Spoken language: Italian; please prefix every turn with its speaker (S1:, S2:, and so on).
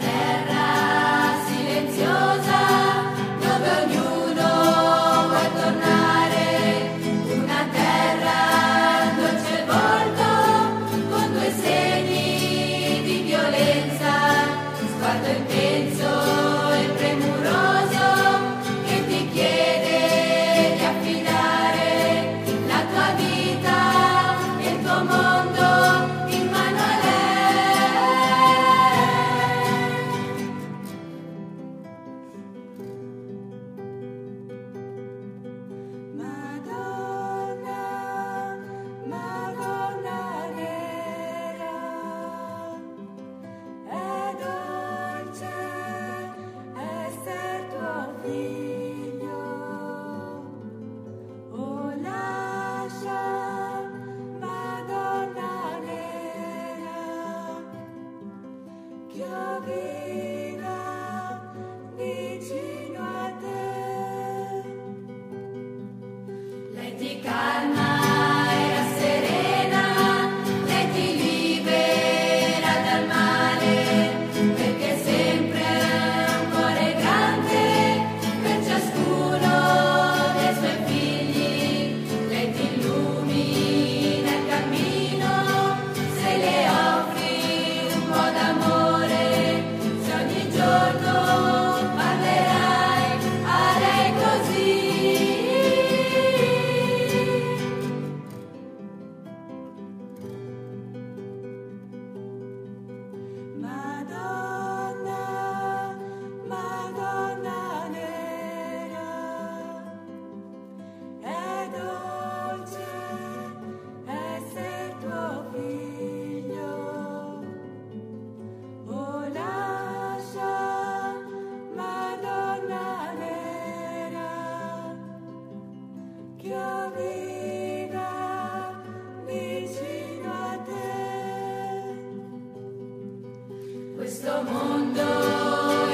S1: that. Lei ti cade. Questo mondo.